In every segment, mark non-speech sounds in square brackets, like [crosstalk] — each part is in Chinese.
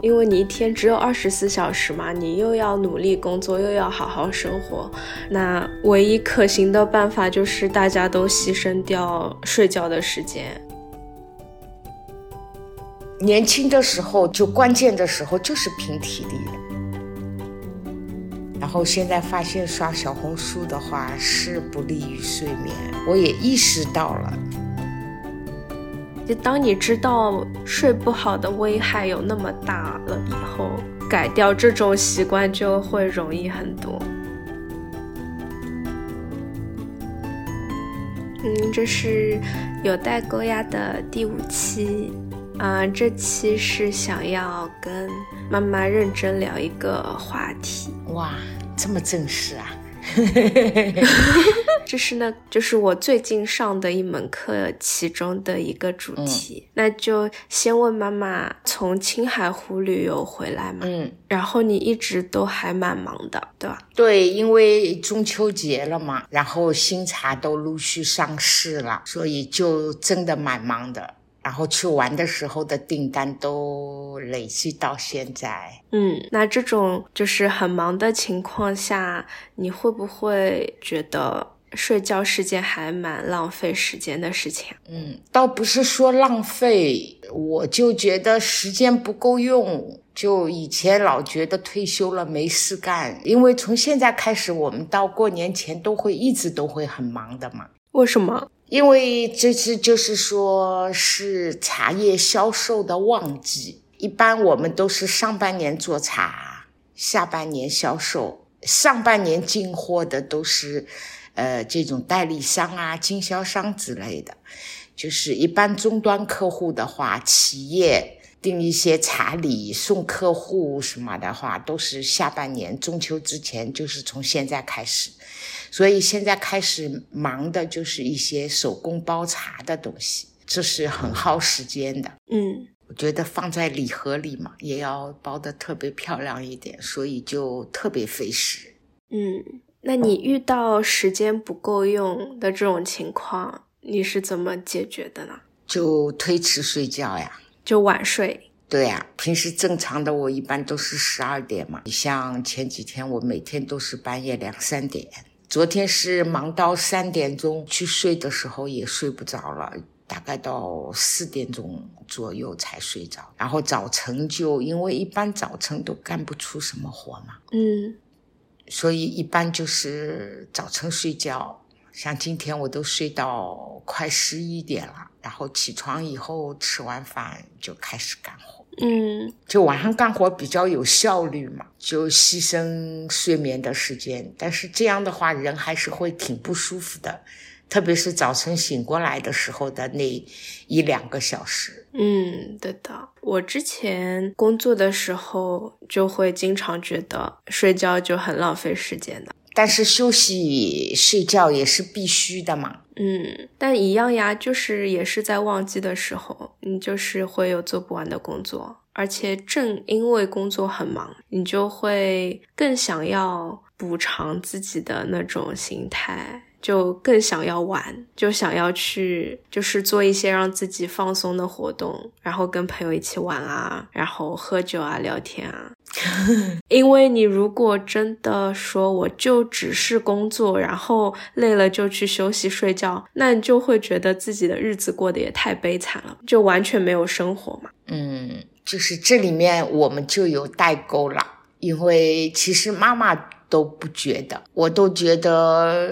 因为你一天只有二十四小时嘛，你又要努力工作，又要好好生活，那唯一可行的办法就是大家都牺牲掉睡觉的时间。年轻的时候就关键的时候就是凭体力的，然后现在发现刷小红书的话是不利于睡眠，我也意识到了。就当你知道睡不好的危害有那么大了以后，改掉这种习惯就会容易很多。嗯，这是有待沟压的第五期，啊，这期是想要跟妈妈认真聊一个话题。哇，这么正式啊！[laughs] 这是呢，就是我最近上的一门课其中的一个主题。那就先问妈妈，从青海湖旅游回来嘛？嗯，然后你一直都还蛮忙的，对吧？对，因为中秋节了嘛，然后新茶都陆续上市了，所以就真的蛮忙的。然后去玩的时候的订单都累积到现在。嗯，那这种就是很忙的情况下，你会不会觉得睡觉是件还蛮浪费时间的事情？嗯，倒不是说浪费，我就觉得时间不够用。就以前老觉得退休了没事干，因为从现在开始，我们到过年前都会一直都会很忙的嘛。为什么？因为这次就是说是茶叶销售的旺季，一般我们都是上半年做茶，下半年销售。上半年进货的都是，呃，这种代理商啊、经销商之类的。就是一般终端客户的话，企业订一些茶礼送客户什么的话，都是下半年中秋之前，就是从现在开始。所以现在开始忙的就是一些手工包茶的东西，这是很耗时间的。嗯，我觉得放在礼盒里嘛，也要包的特别漂亮一点，所以就特别费时。嗯，那你遇到时间不够用的这种情况，你是怎么解决的呢？就推迟睡觉呀，就晚睡。对呀，平时正常的我一般都是十二点嘛，你像前几天我每天都是半夜两三点。昨天是忙到三点钟去睡的时候也睡不着了，大概到四点钟左右才睡着。然后早晨就因为一般早晨都干不出什么活嘛，嗯，所以一般就是早晨睡觉。像今天我都睡到快十一点了，然后起床以后吃完饭就开始干活。嗯，就晚上干活比较有效率嘛，就牺牲睡眠的时间。但是这样的话，人还是会挺不舒服的，特别是早晨醒过来的时候的那一两个小时。嗯，对的。我之前工作的时候，就会经常觉得睡觉就很浪费时间的。但是休息睡觉也是必须的嘛。嗯，但一样呀，就是也是在旺季的时候，你就是会有做不完的工作，而且正因为工作很忙，你就会更想要补偿自己的那种心态。就更想要玩，就想要去，就是做一些让自己放松的活动，然后跟朋友一起玩啊，然后喝酒啊，聊天啊。[laughs] 因为你如果真的说我就只是工作，然后累了就去休息睡觉，那你就会觉得自己的日子过得也太悲惨了，就完全没有生活嘛。嗯，就是这里面我们就有代沟了，因为其实妈妈。都不觉得，我都觉得，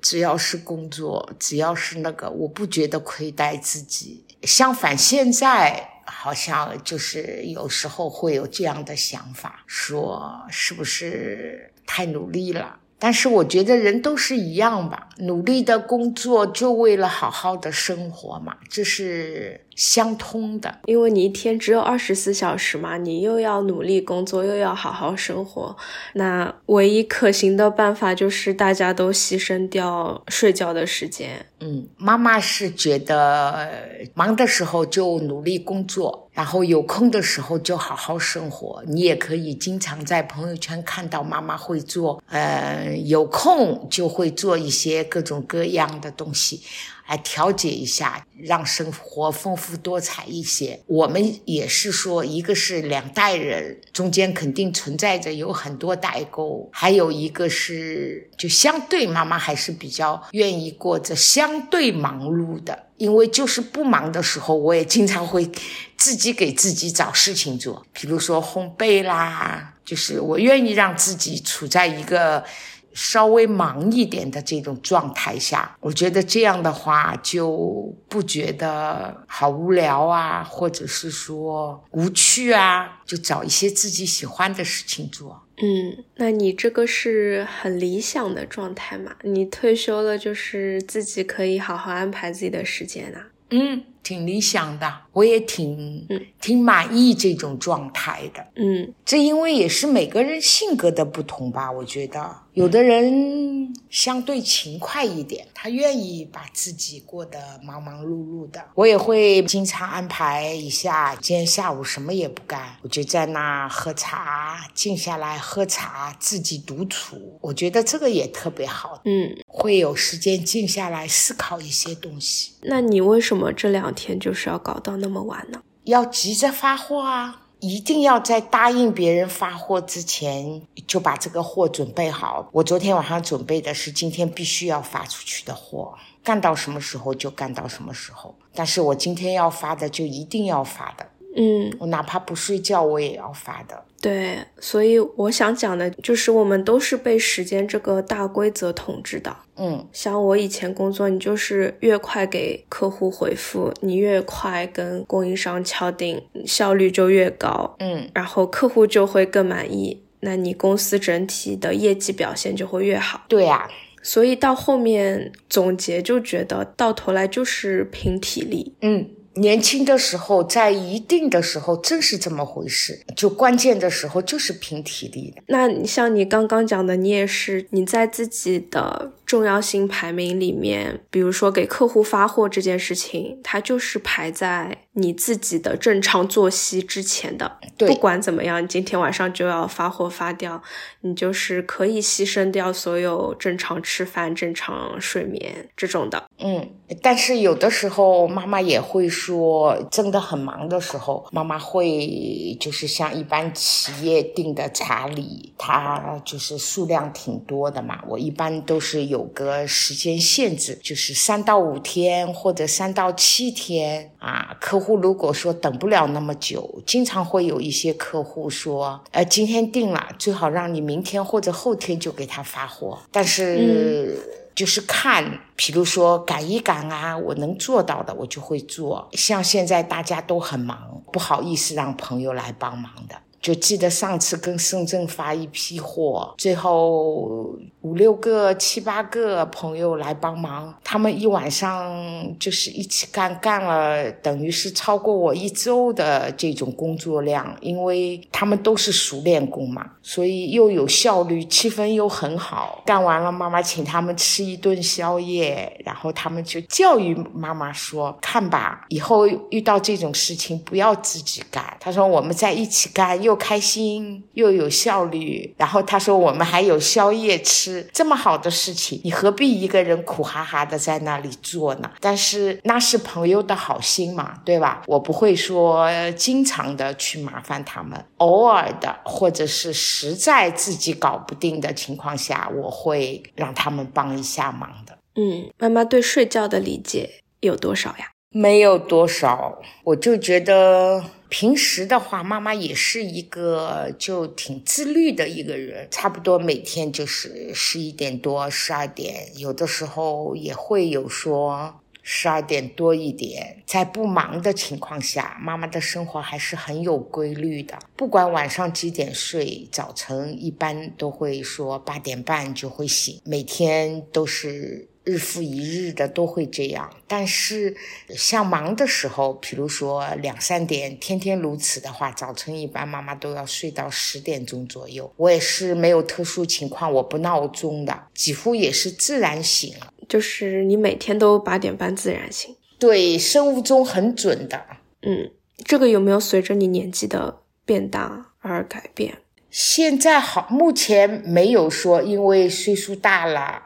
只要是工作，只要是那个，我不觉得亏待自己。相反，现在好像就是有时候会有这样的想法，说是不是太努力了？但是我觉得人都是一样吧，努力的工作就为了好好的生活嘛，这是相通的，因为你一天只有二十四小时嘛，你又要努力工作，又要好好生活，那唯一可行的办法就是大家都牺牲掉睡觉的时间。嗯，妈妈是觉得忙的时候就努力工作，然后有空的时候就好好生活。你也可以经常在朋友圈看到妈妈会做，呃，有空就会做一些各种各样的东西。来调节一下，让生活丰富多彩一些。我们也是说，一个是两代人中间肯定存在着有很多代沟，还有一个是就相对妈妈还是比较愿意过着相对忙碌的，因为就是不忙的时候，我也经常会自己给自己找事情做，比如说烘焙啦，就是我愿意让自己处在一个。稍微忙一点的这种状态下，我觉得这样的话就不觉得好无聊啊，或者是说无趣啊，就找一些自己喜欢的事情做。嗯，那你这个是很理想的状态嘛？你退休了，就是自己可以好好安排自己的时间啊。嗯。挺理想的，我也挺嗯挺满意这种状态的。嗯，这因为也是每个人性格的不同吧。我觉得有的人相对勤快一点，他愿意把自己过得忙忙碌碌的。我也会经常安排一下，今天下午什么也不干，我就在那喝茶，静下来喝茶，自己独处。我觉得这个也特别好。嗯，会有时间静下来思考一些东西。那你为什么这两？天就是要搞到那么晚呢？要急着发货啊！一定要在答应别人发货之前就把这个货准备好。我昨天晚上准备的是今天必须要发出去的货，干到什么时候就干到什么时候。但是我今天要发的就一定要发的。嗯，我哪怕不睡觉我也要发的。对，所以我想讲的就是，我们都是被时间这个大规则统治的。嗯，像我以前工作，你就是越快给客户回复，你越快跟供应商敲定，效率就越高。嗯，然后客户就会更满意，那你公司整体的业绩表现就会越好。对呀，所以到后面总结就觉得，到头来就是凭体力。嗯。年轻的时候，在一定的时候，正是这么回事。就关键的时候，就是凭体力的。那像你刚刚讲的，你也是你在自己的。重要性排名里面，比如说给客户发货这件事情，它就是排在你自己的正常作息之前的。对，不管怎么样，今天晚上就要发货发掉，你就是可以牺牲掉所有正常吃饭、正常睡眠这种的。嗯，但是有的时候妈妈也会说，真的很忙的时候，妈妈会就是像一般企业定的茶礼，它就是数量挺多的嘛，我一般都是有。有个时间限制，就是三到五天或者三到七天啊。客户如果说等不了那么久，经常会有一些客户说，呃，今天定了，最好让你明天或者后天就给他发货。但是就是看，比如说赶一赶啊，我能做到的我就会做。像现在大家都很忙，不好意思让朋友来帮忙的。就记得上次跟深圳发一批货，最后五六个、七八个朋友来帮忙，他们一晚上就是一起干，干了等于是超过我一周的这种工作量，因为他们都是熟练工嘛，所以又有效率，气氛又很好。干完了，妈妈请他们吃一顿宵夜，然后他们就教育妈妈说：“看吧，以后遇到这种事情不要自己干。”他说：“我们在一起干又。”又开心又有效率，然后他说我们还有宵夜吃，这么好的事情，你何必一个人苦哈哈的在那里做呢？但是那是朋友的好心嘛，对吧？我不会说经常的去麻烦他们，偶尔的或者是实在自己搞不定的情况下，我会让他们帮一下忙的。嗯，妈妈对睡觉的理解有多少呀？没有多少，我就觉得。平时的话，妈妈也是一个就挺自律的一个人，差不多每天就是十一点多、十二点，有的时候也会有说十二点多一点。在不忙的情况下，妈妈的生活还是很有规律的。不管晚上几点睡，早晨一般都会说八点半就会醒，每天都是。日复一日的都会这样。但是像忙的时候，比如说两三点，天天如此的话，早晨一般妈妈都要睡到十点钟左右。我也是没有特殊情况，我不闹钟的，几乎也是自然醒。就是你每天都八点半自然醒？对，生物钟很准的。嗯，这个有没有随着你年纪的变大而改变？现在好，目前没有说因为岁数大了，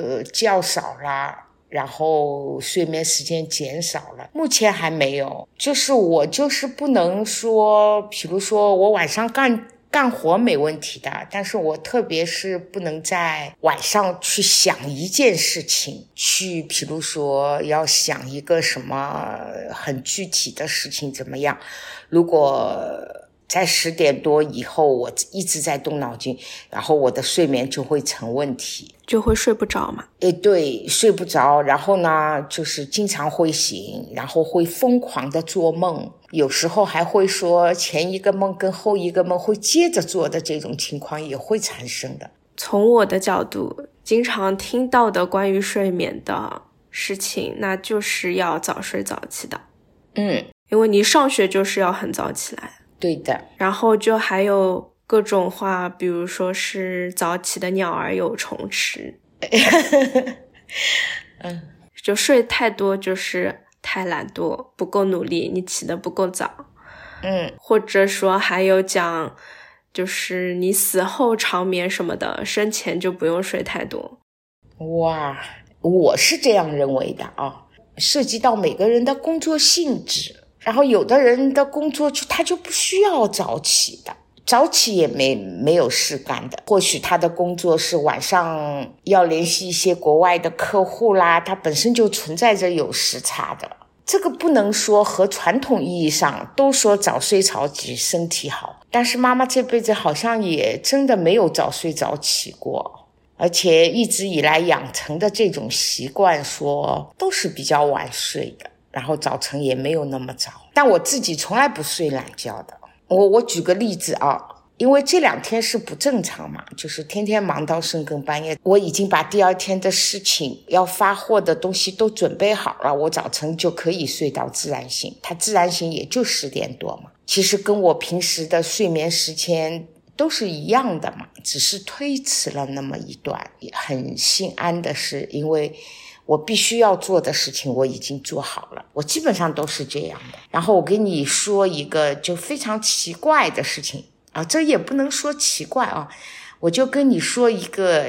呃，觉少了，然后睡眠时间减少了，目前还没有。就是我就是不能说，比如说我晚上干干活没问题的，但是我特别是不能在晚上去想一件事情，去比如说要想一个什么很具体的事情怎么样，如果。在十点多以后，我一直在动脑筋，然后我的睡眠就会成问题，就会睡不着嘛。诶，对，睡不着，然后呢，就是经常会醒，然后会疯狂的做梦，有时候还会说前一个梦跟后一个梦会接着做的这种情况也会产生的。从我的角度，经常听到的关于睡眠的事情，那就是要早睡早起的。嗯，因为你上学就是要很早起来。对的，然后就还有各种话，比如说是早起的鸟儿有虫吃，[laughs] 嗯，就睡太多就是太懒惰，不够努力，你起的不够早，嗯，或者说还有讲，就是你死后长眠什么的，生前就不用睡太多。哇，我是这样认为的啊，涉及到每个人的工作性质。然后有的人的工作就他就不需要早起的，早起也没没有事干的。或许他的工作是晚上要联系一些国外的客户啦，他本身就存在着有时差的。这个不能说和传统意义上都说早睡早起身体好，但是妈妈这辈子好像也真的没有早睡早起过，而且一直以来养成的这种习惯，说都是比较晚睡的。然后早晨也没有那么早，但我自己从来不睡懒觉的。我我举个例子啊，因为这两天是不正常嘛，就是天天忙到深更半夜。我已经把第二天的事情要发货的东西都准备好了，我早晨就可以睡到自然醒。它自然醒也就十点多嘛，其实跟我平时的睡眠时间都是一样的嘛，只是推迟了那么一段。很心安的是，因为。我必须要做的事情我已经做好了，我基本上都是这样的。然后我跟你说一个就非常奇怪的事情啊，这也不能说奇怪啊，我就跟你说一个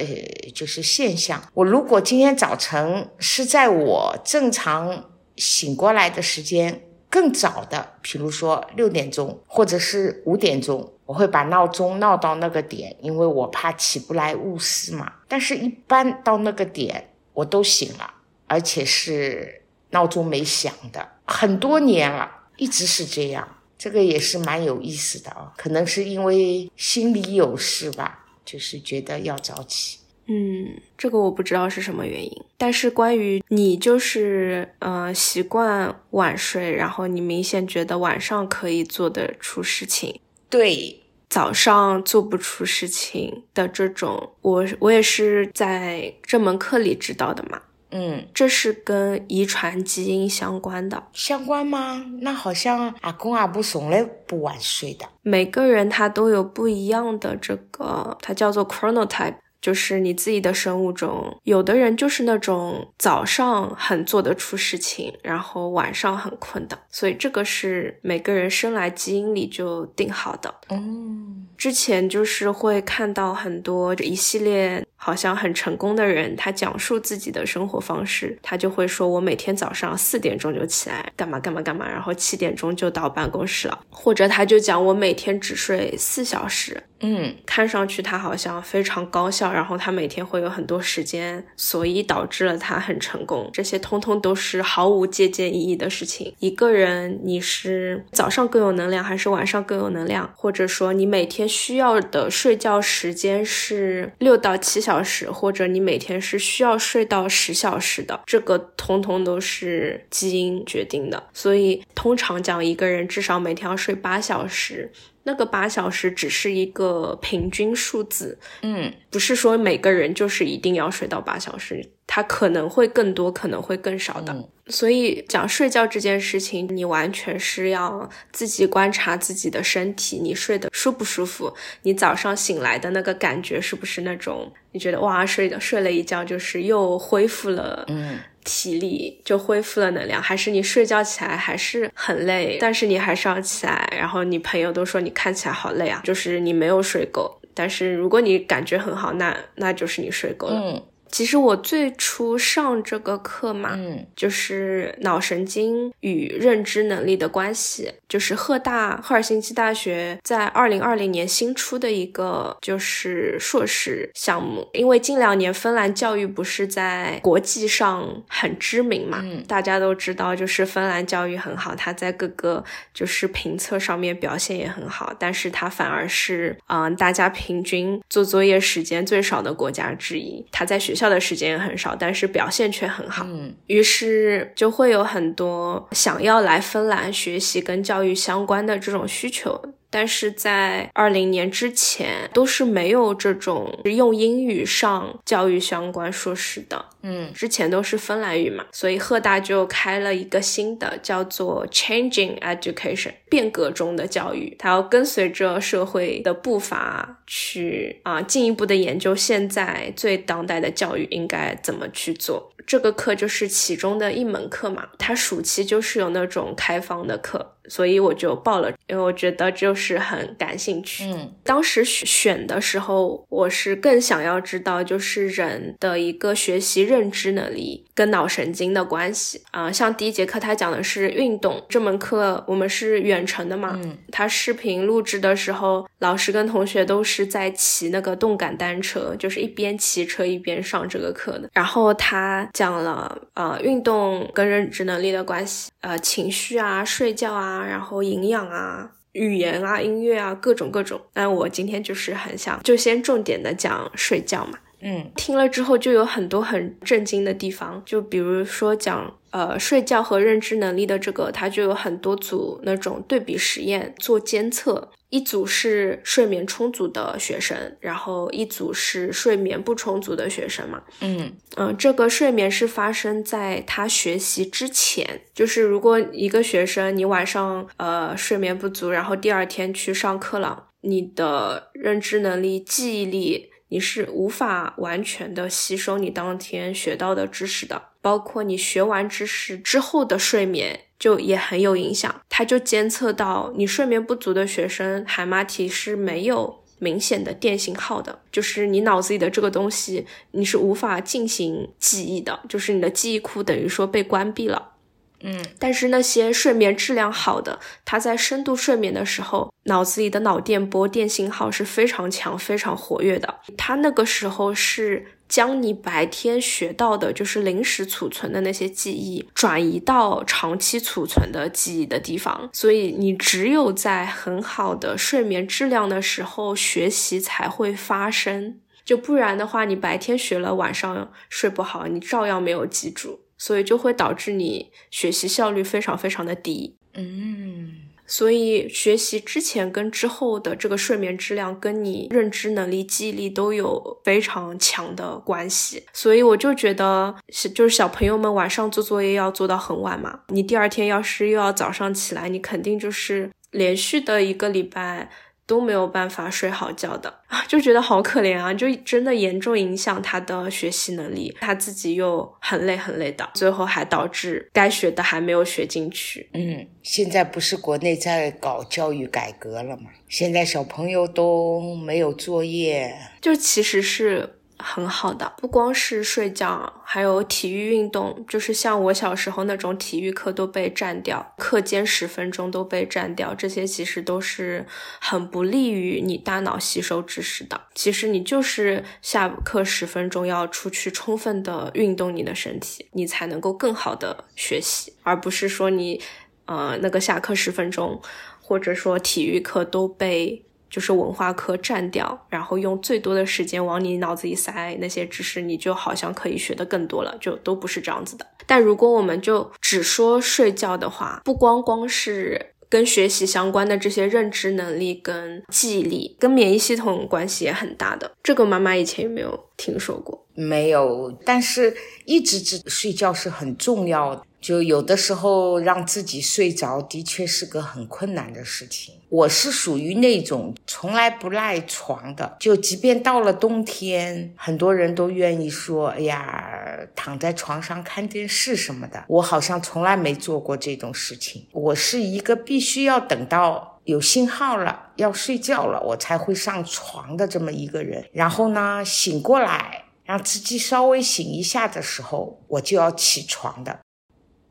就是现象。我如果今天早晨是在我正常醒过来的时间更早的，比如说六点钟或者是五点钟，我会把闹钟闹到那个点，因为我怕起不来误事嘛。但是一般到那个点。我都醒了，而且是闹钟没响的，很多年了，一直是这样。这个也是蛮有意思的啊，可能是因为心里有事吧，就是觉得要早起。嗯，这个我不知道是什么原因。但是关于你，就是呃习惯晚睡，然后你明显觉得晚上可以做得出事情，对。早上做不出事情的这种，我我也是在这门课里知道的嘛。嗯，这是跟遗传基因相关的。相关吗？那好像阿公阿婆从来不晚睡的。每个人他都有不一样的这个，它叫做 chronotype。就是你自己的生物钟，有的人就是那种早上很做得出事情，然后晚上很困的，所以这个是每个人生来基因里就定好的。嗯，之前就是会看到很多一系列好像很成功的人，他讲述自己的生活方式，他就会说我每天早上四点钟就起来干嘛干嘛干嘛，然后七点钟就到办公室了，或者他就讲我每天只睡四小时。嗯，看上去他好像非常高效，然后他每天会有很多时间，所以导致了他很成功。这些通通都是毫无借鉴意义的事情。一个人你是早上更有能量，还是晚上更有能量？或者说你每天需要的睡觉时间是六到七小时，或者你每天是需要睡到十小时的？这个通通都是基因决定的。所以通常讲，一个人至少每天要睡八小时。那个八小时只是一个平均数字，嗯不是说每个人就是一定要睡到八小时，它可能会更多，可能会更少的。嗯所以讲睡觉这件事情，你完全是要自己观察自己的身体，你睡得舒不舒服，你早上醒来的那个感觉是不是那种你觉得哇睡的睡了一觉就是又恢复了嗯体力，就恢复了能量，还是你睡觉起来还是很累，但是你还是要起来，然后你朋友都说你看起来好累啊，就是你没有睡够。但是如果你感觉很好，那那就是你睡够了。其实我最初上这个课嘛，嗯就是脑神经与认知能力的关系，就是赫大赫尔辛基大学在二零二零年新出的一个就是硕士项目。因为近两年芬兰教育不是在国际上很知名嘛，嗯大家都知道，就是芬兰教育很好，它在各个就是评测上面表现也很好，但是它反而是嗯、呃大家平均做作业时间最少的国家之一。它在学校的时间也很少，但是表现却很好。嗯于是就会有很多想要来芬兰学习跟教育相关的这种需求。但是在二零年之前，都是没有这种用英语上教育相关硕士的。嗯之前都是芬兰语嘛，所以赫大就开了一个新的，叫做 Changing Education，变革中的教育。它要跟随着社会的步伐去啊、进一步的研究现在最当代的教育应该怎么去做。这个课就是其中的一门课嘛，它暑期就是有那种开放的课，所以我就报了，因为我觉得就是很感兴趣。嗯当时选选的时候，我是更想要知道，就是人的一个学习认知能力跟脑神经的关系啊、像第一节课他讲的是运动，这门课我们是远程的嘛，嗯他视频录制的时候，老师跟同学都是在骑那个动感单车，就是一边骑车一边上这个课的。然后他讲了呃运动跟认知能力的关系，呃情绪啊、睡觉啊，然后营养啊。语言啊、音乐啊，各种各种。但我今天就是很想，就先重点的讲睡觉嘛。嗯。听了之后就有很多很震惊的地方，就比如说讲呃睡觉和认知能力的这个，它就有很多组那种对比实验做监测，一组是睡眠充足的学生，然后一组是睡眠不充足的学生嘛。嗯。嗯，这个睡眠是发生在他学习之前，就是如果一个学生你晚上呃睡眠不足，然后第二天去上课了，你的认知能力、记忆力你是无法完全的吸收你当天学到的知识的，包括你学完知识之后的睡眠。就也很有影响，它就监测到你睡眠不足的学生，海马体是没有明显的电信号的，就是你脑子里的这个东西，你是无法进行记忆的，就是你的记忆库等于说被关闭了。嗯但是那些睡眠质量好的，他在深度睡眠的时候，脑子里的脑电波电信号是非常强、非常活跃的。他那个时候是将你白天学到的，就是临时储存的那些记忆，转移到长期储存的记忆的地方。所以你只有在很好的睡眠质量的时候，学习才会发生。就不然的话，你白天学了，晚上睡不好，你照样没有记住。所以就会导致你学习效率非常非常的低。嗯所以学习之前跟之后的这个睡眠质量，跟你认知能力、记忆力都有非常强的关系。所以我就觉得，是就是小朋友们晚上做作业要做到很晚嘛，你第二天要是又要早上起来，你肯定就是连续的一个礼拜。都没有办法睡好觉的啊，就觉得好可怜啊，就真的严重影响他的学习能力，他自己又很累很累的，最后还导致该学的还没有学进去。嗯，现在不是国内在搞教育改革了吗？现在小朋友都没有作业，就其实是很好的，不光是睡觉，还有体育运动，就是像我小时候那种体育课都被占掉，课间十分钟都被占掉，这些其实都是很不利于你大脑吸收知识的。其实你就是下课十分钟要出去充分的运动你的身体，你才能够更好的学习，而不是说你呃那个下课十分钟，或者说体育课都被。就是文化课占掉，然后用最多的时间往你脑子里塞那些知识，你就好像可以学的更多了，就都不是这样子的。但如果我们就只说睡觉的话，不光光是跟学习相关的这些认知能力、跟记忆力、跟免疫系统关系也很大的。这个妈妈以前有没有听说过？没有，但是一直只睡觉是很重要的。就有的时候让自己睡着，的确是个很困难的事情。我是属于那种从来不赖床的，就即便到了冬天，很多人都愿意说：“哎呀，躺在床上看电视什么的。”我好像从来没做过这种事情。我是一个必须要等到有信号了，要睡觉了，我才会上床的这么一个人。然后呢，醒过来，让自己稍微醒一下的时候，我就要起床的。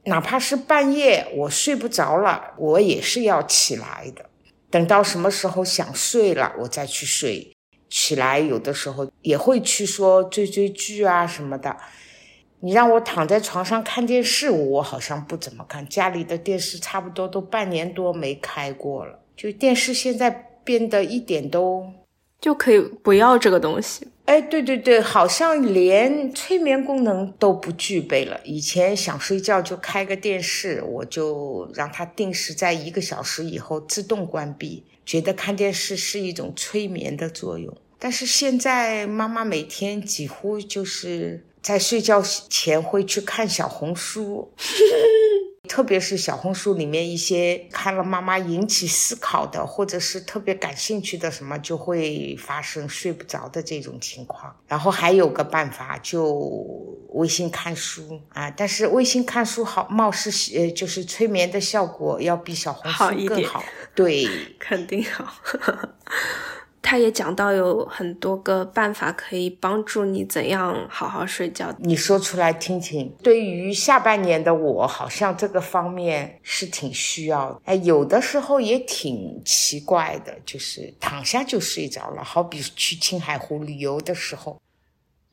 哪怕是半夜我睡不着了，我也是要起来的。等到什么时候想睡了，我再去睡。起来有的时候也会去说追追剧啊什么的。你让我躺在床上看电视，我好像不怎么看。家里的电视差不多都半年多没开过了，就电视现在变得一点都就可以不要这个东西。哎，对对对，好像连催眠功能都不具备了。以前想睡觉就开个电视，我就让它定时在一个小时以后自动关闭，觉得看电视是一种催眠的作用。但是现在妈妈每天几乎就是在睡觉前会去看小红书。[laughs] 特别是小红书里面一些看了妈妈引起思考的，或者是特别感兴趣的什么，就会发生睡不着的这种情况。然后还有个办法，就微信看书啊，但是微信看书好，貌似呃就是催眠的效果要比小红书更好。对，[laughs] 肯定好。他也讲到有很多个办法可以帮助你怎样好好睡觉。你说出来听听。对于下半年的我，好像这个方面是挺需要的。哎，有的时候也挺奇怪的，就是躺下就睡着了。好比去青海湖旅游的时候，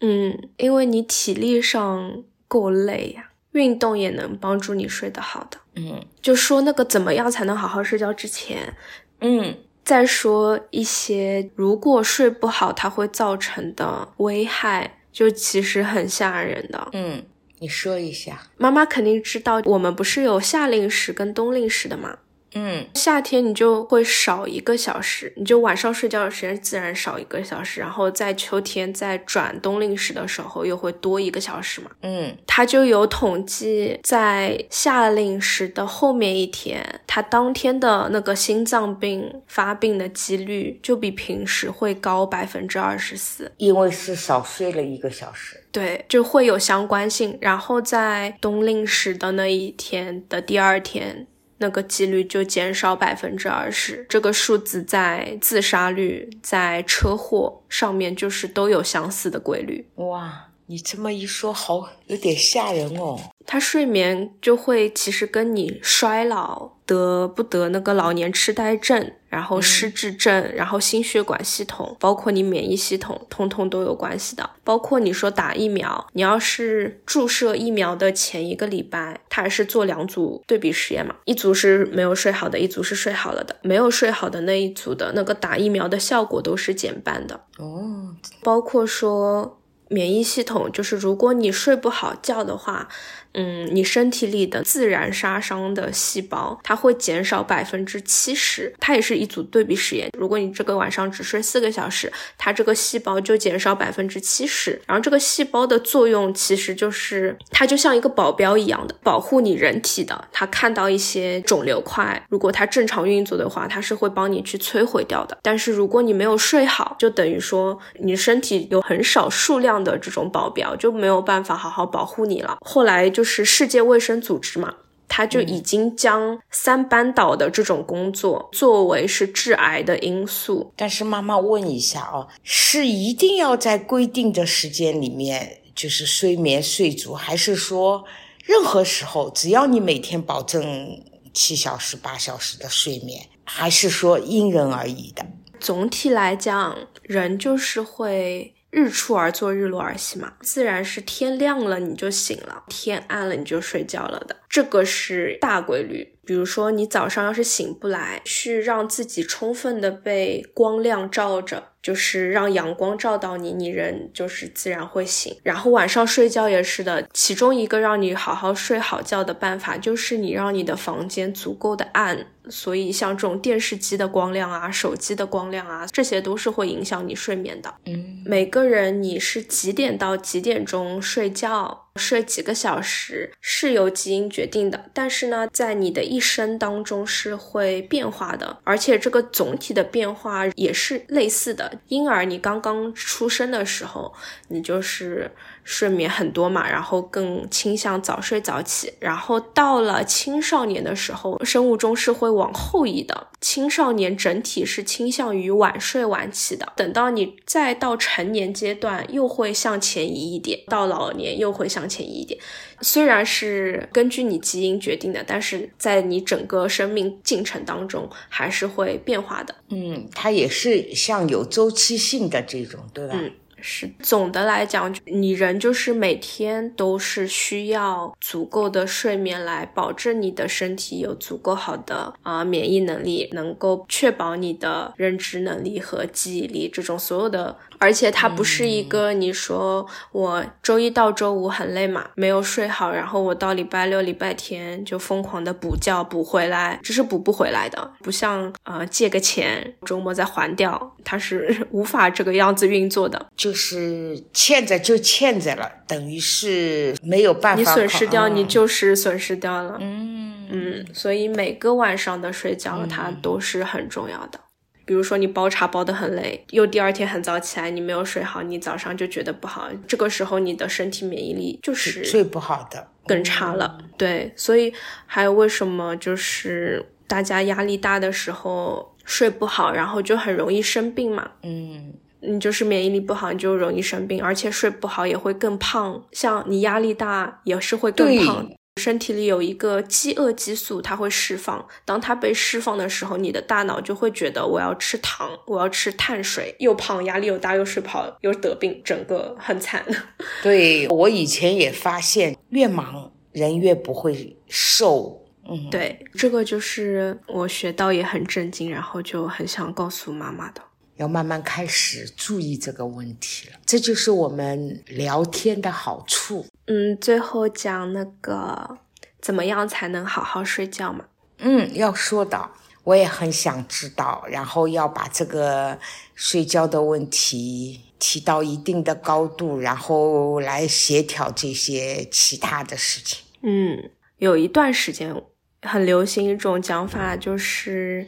嗯，因为你体力上够累呀，运动也能帮助你睡得好的。嗯，就说那个怎么样才能好好睡觉之前，嗯。再说一些，如果睡不好，它会造成的危害，就其实很吓人的。嗯，你说一下。妈妈肯定知道，我们不是有夏令时跟冬令时的吗？嗯，夏天你就会少一个小时，你就晚上睡觉的时间自然少一个小时，然后在秋天在转冬令时的时候又会多一个小时嘛。嗯，他就有统计，在夏令时的后面一天，他当天的那个心脏病发病的几率就比平时会高百分之二十四，因为是少睡了一个小时。对，就会有相关性。然后在冬令时的那一天的第二天。那个几率就减少百分之二十，这个数字在自杀率、在车祸上面就是都有相似的规律。哇，你这么一说，好有点吓人哦。他睡眠就会其实跟你衰老得不得那个老年痴呆症，然后失智症，然后心血管系统，包括你免疫系统，通通都有关系的。包括你说打疫苗，你要是注射疫苗的前一个礼拜，他还是做两组对比实验嘛，一组是没有睡好的，一组是睡好了的。没有睡好的那一组的那个打疫苗的效果都是减半的哦。包括说免疫系统，就是如果你睡不好觉的话。嗯，你身体里的自然杀伤的细胞，它会减少百分之七十。它也是一组对比实验。如果你这个晚上只睡四个小时，它这个细胞就减少百分之七十。然后这个细胞的作用其实就是，它就像一个保镖一样的，保护你人体的。它看到一些肿瘤块，如果它正常运作的话，它是会帮你去摧毁掉的。但是如果你没有睡好，就等于说你身体有很少数量的这种保镖，就没有办法好好保护你了。后来就。是世界卫生组织嘛，他就已经将三班倒的这种工作作为是致癌的因素。但是妈妈问一下哦，是一定要在规定的时间里面就是睡眠睡足，还是说任何时候只要你每天保证七小时八小时的睡眠，还是说因人而异的？总体来讲，人就是会。日出而作，日落而息嘛，自然是天亮了你就醒了，天暗了你就睡觉了的，这个是大规律。比如说你早上要是醒不来，去让自己充分的被光亮照着，就是让阳光照到你，你人就是自然会醒。然后晚上睡觉也是的，其中一个让你好好睡好觉的办法，就是你让你的房间足够的暗。所以像这种电视机的光亮啊、手机的光亮啊，这些都是会影响你睡眠的。嗯，每个人你是几点到几点钟睡觉？睡几个小时是由基因决定的，但是呢，在你的一生当中是会变化的，而且这个总体的变化也是类似的。婴儿你刚刚出生的时候，你就是睡眠很多嘛，然后更倾向早睡早起，然后到了青少年的时候，生物钟是会往后移的，青少年整体是倾向于晚睡晚起的。等到你再到成年阶段，又会向前移一点，到老年又会向。前移一点，虽然是根据你基因决定的，但是在你整个生命进程当中还是会变化的。嗯，它也是像有周期性的这种，对吧？嗯。是总的来讲，你人就是每天都是需要足够的睡眠来保证你的身体有足够好的啊免疫能力，能够确保你的认知能力和记忆力这种所有的。而且它不是一个你说我周一到周五很累嘛，没有睡好，然后我到礼拜六、礼拜天就疯狂的补觉补回来，这是补不回来的。不像呃借个钱周末再还掉，它是 [laughs] 无法这个样子运作的。就。是欠着就欠着了，等于是没有办法。你损失掉，你就是损失掉了。嗯嗯，所以每个晚上的睡觉它都是很重要的。比如说你煲茶煲得很累，又第二天很早起来，你没有睡好，你早上就觉得不好。这个时候你的身体免疫力就是最不好的，更差了。对，所以还有为什么就是大家压力大的时候睡不好，然后就很容易生病嘛？嗯。你就是免疫力不好，你就容易生病，而且睡不好也会更胖。像你压力大也是会更胖。身体里有一个饥饿激素，它会释放。当它被释放的时候，你的大脑就会觉得我要吃糖，我要吃碳水。又胖，压力又大，又睡不好，又得病，整个很惨。[laughs] 对我以前也发现，越忙人越不会瘦。嗯，对，这个就是我学到也很震惊，然后就很想告诉妈妈的。要慢慢开始注意这个问题了，这就是我们聊天的好处。嗯，最后讲那个怎么样才能好好睡觉嘛？嗯，要说的，我也很想知道，然后要把这个睡觉的问题提到一定的高度，然后来协调这些其他的事情。嗯，有一段时间很流行一种讲法，就是。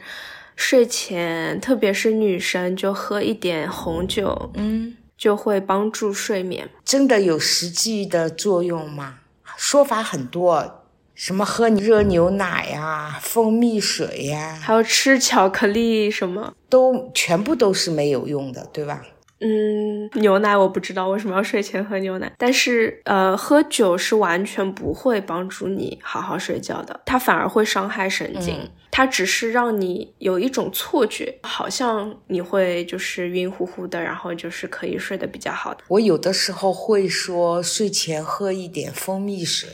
睡前，特别是女生，就喝一点红酒，嗯，就会帮助睡眠。真的有实际的作用吗？说法很多，什么喝热牛奶呀、蜂蜜水呀，还有吃巧克力，什么都全部都是没有用的，对吧？嗯，牛奶我不知道为什么要睡前喝牛奶，但是呃，喝酒是完全不会帮助你好好睡觉的，它反而会伤害神经。它只是让你有一种错觉，好像你会就是晕乎乎的，然后就是可以睡得比较好的。我有的时候会说睡前喝一点蜂蜜水。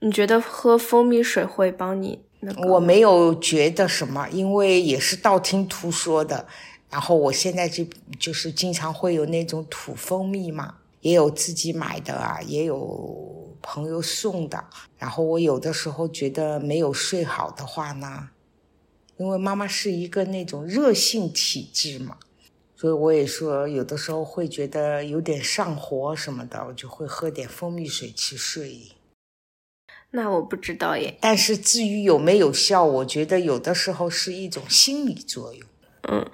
你觉得喝蜂蜜水会帮你？我没有觉得什么，因为也是道听途说的。然后我现在就就是经常会有那种土蜂蜜嘛，也有自己买的啊，也有朋友送的。然后我有的时候觉得没有睡好的话呢。因为妈妈是一个那种热性体质嘛，所以我也说有的时候会觉得有点上火什么的，我就会喝点蜂蜜水去睡。那我不知道耶。但是至于有没有效，我觉得有的时候是一种心理作用。嗯，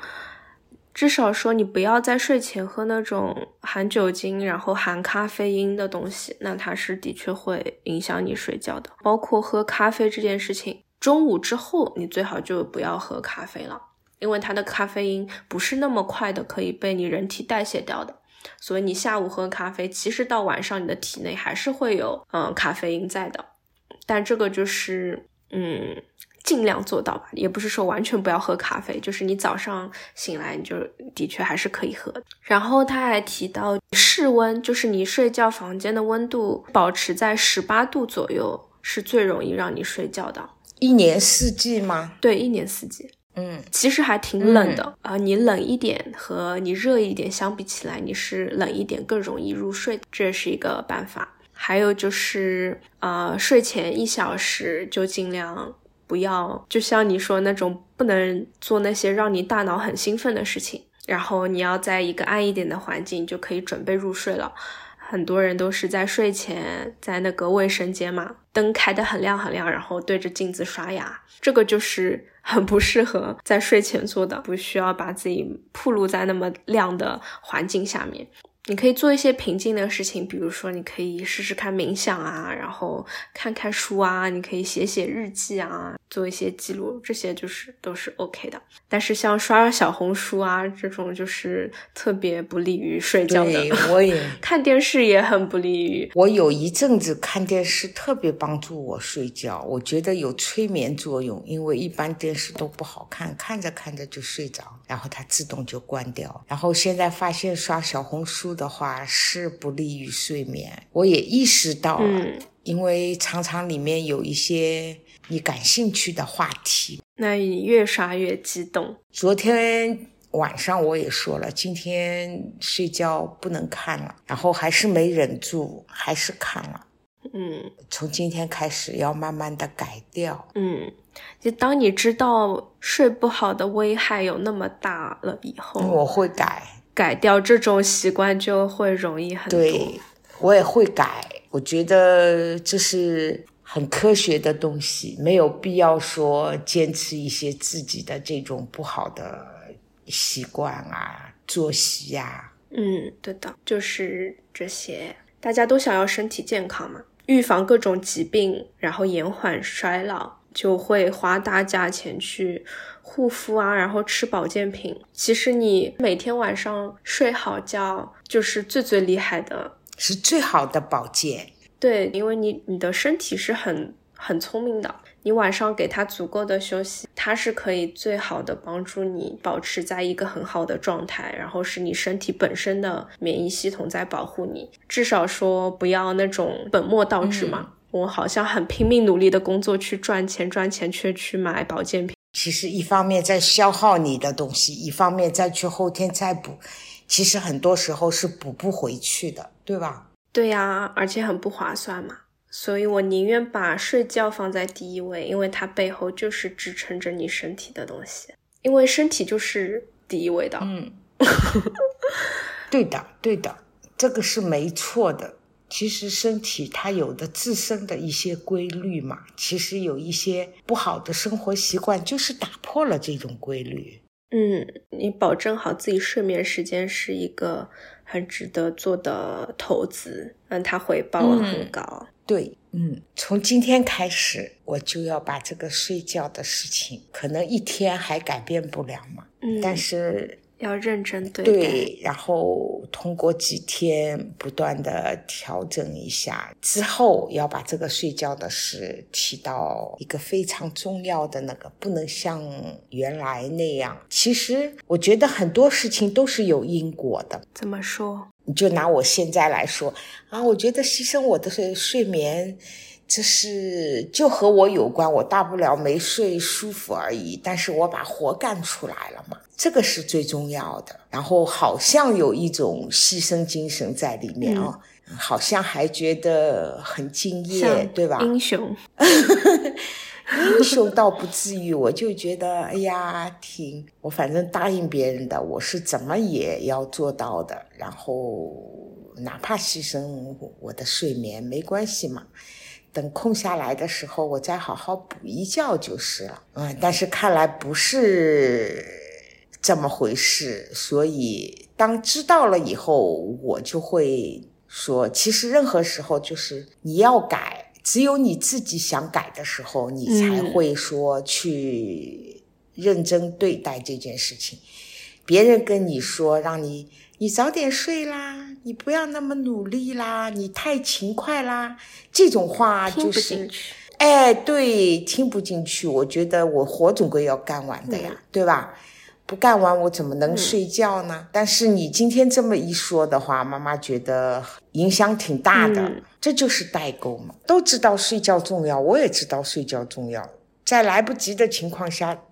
至少说你不要在睡前喝那种含酒精然后含咖啡因的东西，那它是的确会影响你睡觉的。包括喝咖啡这件事情。中午之后，你最好就不要喝咖啡了，因为它的咖啡因不是那么快的可以被你人体代谢掉的。所以你下午喝咖啡，其实到晚上你的体内还是会有嗯咖啡因在的。但这个就是嗯尽量做到吧，也不是说完全不要喝咖啡，就是你早上醒来你就的确还是可以喝。然后他还提到室温，就是你睡觉房间的温度保持在十八度左右，是最容易让你睡觉的。一年四季吗？对，一年四季。嗯，其实还挺冷的啊。你冷一点和你热一点相比起来，你是冷一点更容易入睡，这是一个办法。还有就是，呃，睡前一小时就尽量不要就像你说那种不能做那些让你大脑很兴奋的事情，然后你要在一个暗一点的环境就可以准备入睡了。很多人都是在睡前在那个卫生间嘛，灯开得很亮很亮，然后对着镜子刷牙，这个就是 [laughs] 很不适合在睡前做的，不需要把自己暴露在那么亮的环境下面。你可以做一些平静的事情，比如说你可以试试看冥想啊，然后看看书啊，你可以写写日记啊，做一些记录，这些就是都是 OK 的。但是像刷小红书啊这种，就是特别不利于睡觉的。对，我也 [laughs] 看电视也很不利于。我有一阵子看电视特别帮助我睡觉，我觉得有催眠作用，因为一般电视都不好看，看着看着就睡着，然后它自动就关掉。然后现在发现刷小红书。的话是不利于睡眠，我也意识到了，因为常常里面有一些你感兴趣的话题，那你越刷越激动。昨天晚上我也说了，今天睡觉不能看了，然后还是没忍住，还是看了。嗯，从今天开始要慢慢的改掉。嗯，就当你知道睡不好的危害有那么大了以后，我会改。改掉这种习惯就会容易很多。对，我也会改。我觉得这是很科学的东西，没有必要说坚持一些自己的这种不好的习惯啊、作息呀。嗯，对的，就是这些。大家都想要身体健康嘛，预防各种疾病，然后延缓衰老，就会花大价钱去。护肤啊，然后吃保健品。其实你每天晚上睡好觉，就是最最厉害的，是最好的保健。对，因为你你的身体是很很聪明的，你晚上给它足够的休息，它是可以最好的帮助你保持在一个很好的状态，然后是你身体本身的免疫系统在保护你。至少说不要那种本末倒置嘛。我好像很拼命努力的工作去赚钱，赚钱却去买保健品。其实一方面在消耗你的东西，一方面再去后天再补，其实很多时候是补不回去的，对吧？对呀，而且很不划算嘛。所以我宁愿把睡觉放在第一位，因为它背后就是支撑着你身体的东西，因为身体就是第一位的。嗯，[laughs] 对的，对的，这个是没错的。其实身体它有的自身的一些规律嘛，其实有一些不好的生活习惯就是打破了这种规律。嗯，你保证好自己睡眠时间是一个很值得做的投资，让它回报很高。对，嗯，从今天开始我就要把这个睡觉的事情，可能一天还改变不了嘛，嗯，但是。要认真对待，对，然后通过几天不断的调整一下之后，要把这个睡觉的事提到一个非常重要的那个，不能像原来那样。其实我觉得很多事情都是有因果的。怎么说？你就拿我现在来说啊，我觉得牺牲我的睡睡眠。这是就和我有关，我大不了没睡舒服而已，但是我把活干出来了嘛，这个是最重要的。然后好像有一种牺牲精神在里面啊，好像还觉得很敬业，对吧？英雄，[laughs] 英雄倒不至于，我就觉得哎呀，挺我反正答应别人的，我是怎么也要做到的。然后哪怕牺牲我的睡眠没关系嘛。等空下来的时候，我再好好补一觉就是了。嗯，但是看来不是这么回事，所以当知道了以后，我就会说，其实任何时候就是你要改，只有你自己想改的时候，你才会说去认真对待这件事情。别人跟你说让你。你早点睡啦，你不要那么努力啦，你太勤快啦，这种话就是，哎，对，听不进去。我觉得我活总归要干完的呀，对吧？不干完我怎么能睡觉呢？但是你今天这么一说的话，妈妈觉得影响挺大的。这就是代沟嘛，都知道睡觉重要，我也知道睡觉重要，在来不及的情况下。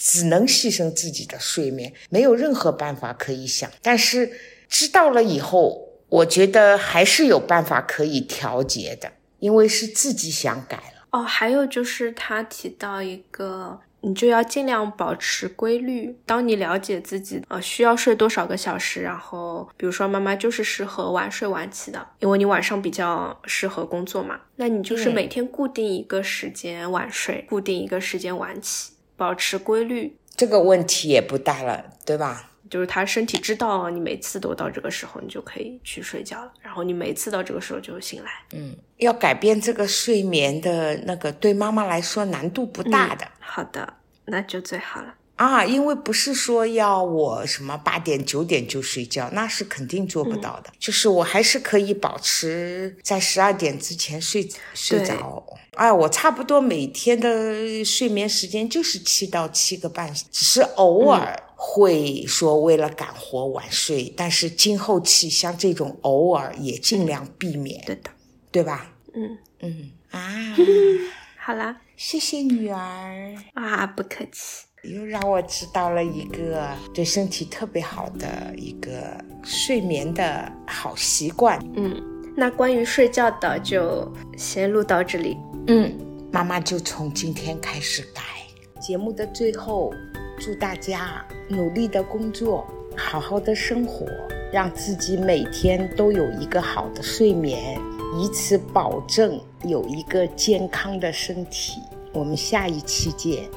只能牺牲自己的睡眠，没有任何办法可以想。但是知道了以后，我觉得还是有办法可以调节的，因为是自己想改了。哦，还有就是他提到一个。你就要尽量保持规律。当你了解自己呃需要睡多少个小时，然后比如说妈妈就是适合晚睡晚起的，因为你晚上比较适合工作嘛，那你就是每天固定一个时间晚睡，固定一个时间晚起，保持规律，这个问题也不大了，对吧？就是他身体知道你每次都到这个时候，你就可以去睡觉了，然后你每次到这个时候就醒来。嗯，要改变这个睡眠的那个，对妈妈来说难度不大的。好的，那就最好了啊，因为不是说要我什么八点九点就睡觉，那是肯定做不到的。就是我还是可以保持在十二点之前睡睡着。哎，我差不多每天的睡眠时间就是七到七个半，只是偶尔。会说为了赶活晚睡，但是今后期像这种偶尔也尽量避免，对的，对吧？嗯嗯啊，[laughs] 好啦，谢谢女儿啊，不客气，又让我知道了一个对身体特别好的一个睡眠的好习惯。嗯，那关于睡觉的就先录到这里。嗯，妈妈就从今天开始改。节目的最后。祝大家努力的工作，好好的生活，让自己每天都有一个好的睡眠，以此保证有一个健康的身体。我们下一期见。